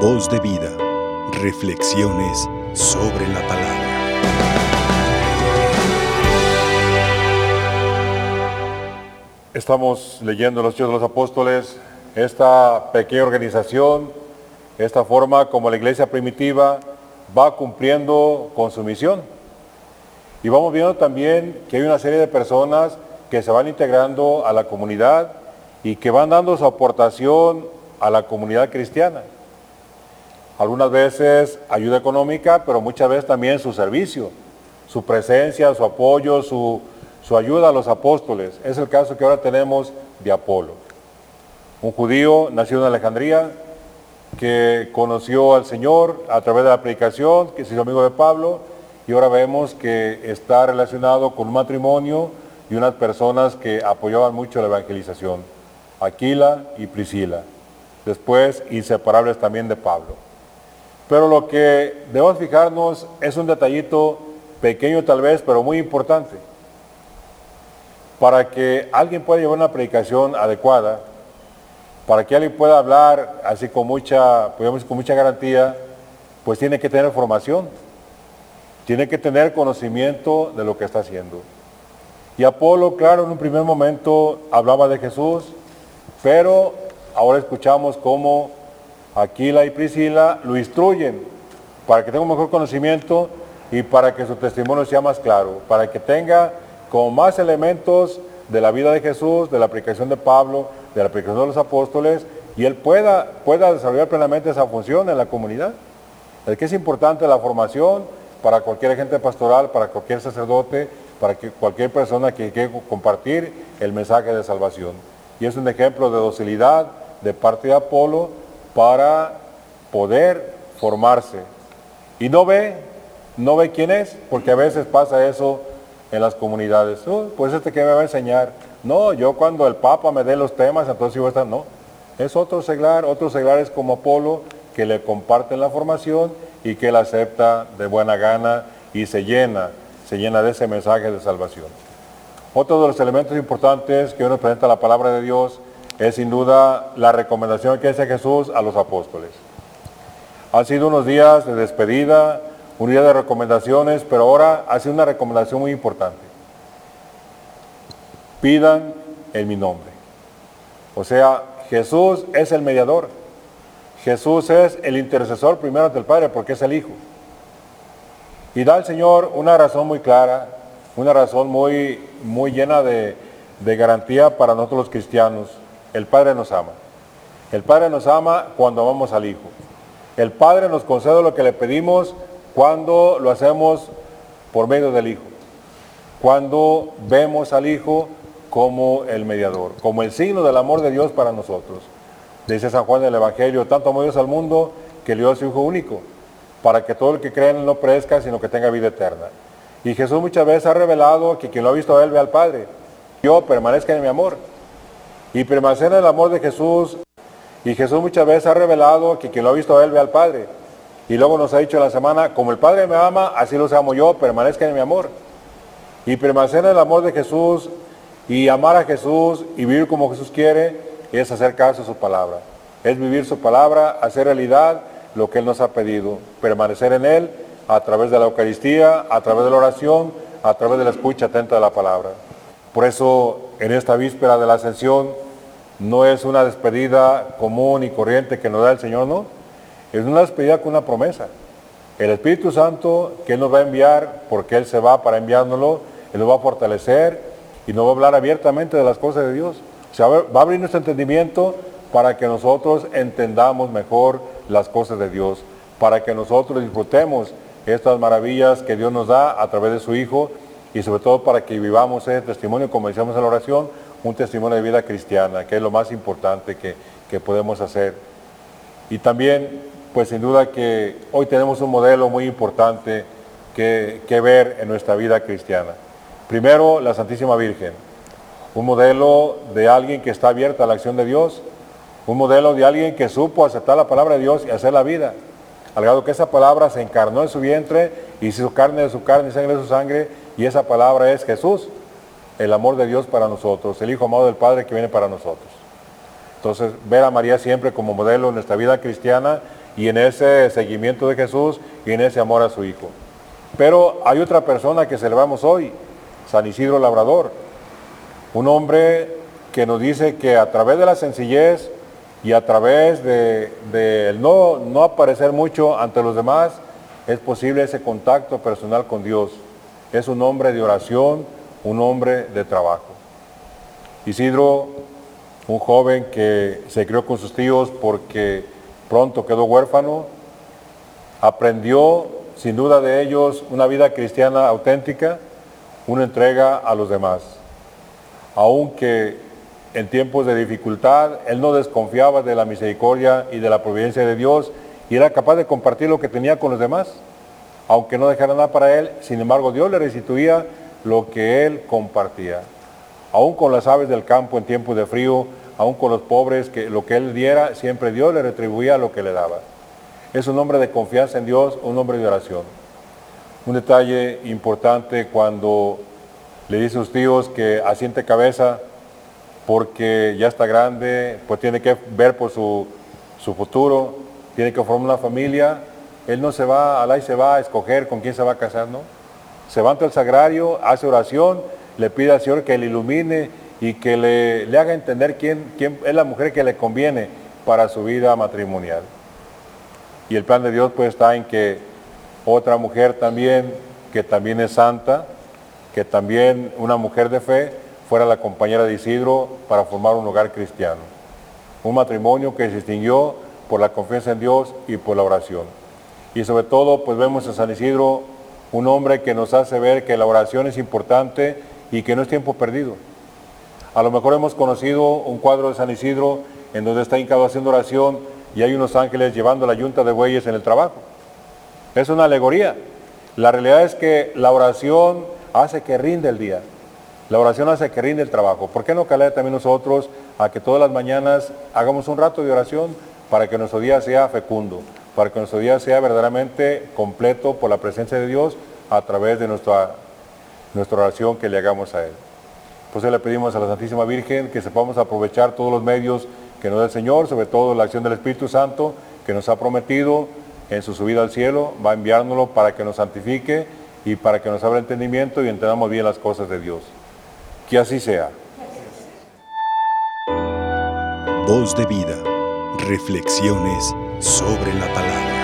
Voz de vida. Reflexiones sobre la palabra. Estamos leyendo los Hechos de los Apóstoles, esta pequeña organización, esta forma como la iglesia primitiva va cumpliendo con su misión. Y vamos viendo también que hay una serie de personas que se van integrando a la comunidad y que van dando su aportación a la comunidad cristiana. Algunas veces ayuda económica, pero muchas veces también su servicio, su presencia, su apoyo, su, ayuda a los apóstoles. Es el caso que ahora tenemos de Apolo. Un judío nacido en Alejandría, que conoció al Señor a través de la predicación, que se hizo amigo de Pablo, y ahora vemos que está relacionado con un matrimonio y unas personas que apoyaban mucho la evangelización, Aquila y Priscila, después inseparables también de Pablo. Pero lo que debemos fijarnos es un detallito pequeño tal vez, pero muy importante. Para que alguien pueda llevar una predicación adecuada, para que alguien pueda hablar así con mucha, podemos con mucha garantía, pues tiene que tener formación, tiene que tener conocimiento de lo que está haciendo. Y Apolo, claro, en un primer momento hablaba de Jesús, pero ahora escuchamos cómo Aquila y Priscila lo instruyen para que tenga un mejor conocimiento y para que su testimonio sea más claro, para que tenga con más elementos de la vida de Jesús, de la aplicación de Pablo, de la aplicación de los apóstoles, y él pueda, pueda desarrollar plenamente esa función en la comunidad. Es que es importante la formación para cualquier agente pastoral, para cualquier sacerdote, para que cualquier persona que quiera compartir el mensaje de salvación. Y es un ejemplo de docilidad de parte de Apolo para poder formarse. Y no ve, no ve quién es, porque a veces pasa eso en las comunidades. pues este que me va a enseñar. No, yo cuando el Papa me dé los temas, entonces yo voy a estar, no. Es otro seglar, otros seglares como Apolo que le comparten la formación y que él acepta de buena gana y se llena, se llena de ese mensaje de salvación. Otro de los elementos importantes que nos presenta la palabra de Dios es sin duda la recomendación que hace Jesús a los apóstoles. Han sido unos días de despedida, un día de recomendaciones, pero ahora ha sido una recomendación muy importante. Pidan en mi nombre. O sea, Jesús es el mediador. Jesús es el intercesor primero ante el Padre porque es el Hijo. Y da al Señor una razón muy clara, una razón muy, muy llena de garantía para nosotros los cristianos. El Padre nos ama. El Padre nos ama cuando amamos al Hijo. El Padre nos concede lo que le pedimos cuando lo hacemos por medio del Hijo. Cuando vemos al Hijo como el mediador, como el signo del amor de Dios para nosotros. Dice San Juan del Evangelio, tanto amó Dios al mundo que le dio a su Hijo único, para que todo el que cree en él no perezca, sino que tenga vida eterna. Y Jesús muchas veces ha revelado que quien lo ha visto a él ve al Padre. Yo permanezca en mi amor. Y permanecer en el amor de Jesús. Y Jesús muchas veces ha revelado que quien lo ha visto a él ve al Padre. Y luego nos ha dicho la semana, como el Padre me ama, así los amo yo, permanezca en mi amor. Y permanecer en el amor de Jesús y amar a Jesús y vivir como Jesús quiere es hacer caso a su palabra. Es vivir su palabra, hacer realidad lo que Él nos ha pedido. Permanecer en Él a través de la Eucaristía, a través de la oración, a través de la escucha atenta de la palabra. Por eso en esta víspera de la ascensión no es una despedida común y corriente que nos da el Señor, no es una despedida con una promesa. El Espíritu Santo que Él nos va a enviar, porque Él se va para enviárnoslo, Él nos va a fortalecer y nos va a hablar abiertamente de las cosas de Dios. O sea, va a abrir nuestro entendimiento para que nosotros entendamos mejor las cosas de Dios, para que nosotros disfrutemos estas maravillas que Dios nos da a través de su Hijo y sobre todo para que vivamos ese testimonio, como decíamos en la oración, un testimonio de vida cristiana, que es lo más importante que, que podemos hacer. Y también pues sin duda que hoy tenemos un modelo muy importante que, ver en nuestra vida cristiana. Primero, la Santísima Virgen, un modelo de alguien que está abierta a la acción de Dios, un modelo de alguien que supo aceptar la palabra de Dios y hacer la vida, al grado que esa palabra se encarnó en su vientre y su carne de su carne y sangre de su sangre, y esa palabra es Jesús, el amor de Dios para nosotros, el Hijo amado del Padre que viene para nosotros. Entonces, ver a María siempre como modelo en nuestra vida cristiana y en ese seguimiento de Jesús y en ese amor a su Hijo. Pero hay otra persona que celebramos hoy, San Isidro Labrador, un hombre que nos dice que a través de la sencillez y a través de, no, no aparecer mucho ante los demás, es posible ese contacto personal con Dios. Es un hombre de oración, un hombre de trabajo. Isidro, un joven que se crió con sus tíos porque pronto quedó huérfano, aprendió sin duda de ellos una vida cristiana auténtica, una entrega a los demás. Aunque en tiempos de dificultad él no desconfiaba de la misericordia y de la providencia de Dios y era capaz de compartir lo que tenía con los demás, aunque no dejara nada para él, sin embargo Dios le restituía lo que él compartía. Aún con las aves del campo en tiempos de frío, aún con los pobres, que lo que él diera, siempre Dios le retribuía lo que le daba. Es un hombre de confianza en Dios, un hombre de oración. Un detalle importante cuando le dice a sus tíos que asiente cabeza porque ya está grande, pues tiene que ver por su, futuro, tiene que formar una familia. Él no se va, Alá y se va a escoger con quién se va a casar, ¿no? Se va ante el sagrario, hace oración, le pide al Señor que le ilumine y que le, le haga entender quién, quién es la mujer que le conviene para su vida matrimonial. Y el plan de Dios pues está en que otra mujer también, que también es santa, que también una mujer de fe, fuera la compañera de Isidro para formar un hogar cristiano. Un matrimonio que se distinguió por la confianza en Dios y por la oración. Y sobre todo, pues vemos a San Isidro un hombre que nos hace ver que la oración es importante y que no es tiempo perdido. A lo mejor hemos conocido un cuadro de San Isidro en donde está hincado haciendo oración y hay unos ángeles llevando la yunta de bueyes en el trabajo. Es una alegoría. La realidad es que la oración hace que rinde el día. La oración hace que rinde el trabajo. ¿Por qué no calar también nosotros a que todas las mañanas hagamos un rato de oración para que nuestro día sea fecundo, para que nuestro día sea verdaderamente completo por la presencia de Dios a través de nuestra, nuestra oración que le hagamos a Él? Pues le pedimos a la Santísima Virgen que sepamos aprovechar todos los medios que nos da el Señor, sobre todo la acción del Espíritu Santo que nos ha prometido en su subida al cielo, va a enviárnoslo para que nos santifique y para que nos abra entendimiento y entendamos bien las cosas de Dios. Que así sea. Voz de vida. Reflexiones sobre la palabra.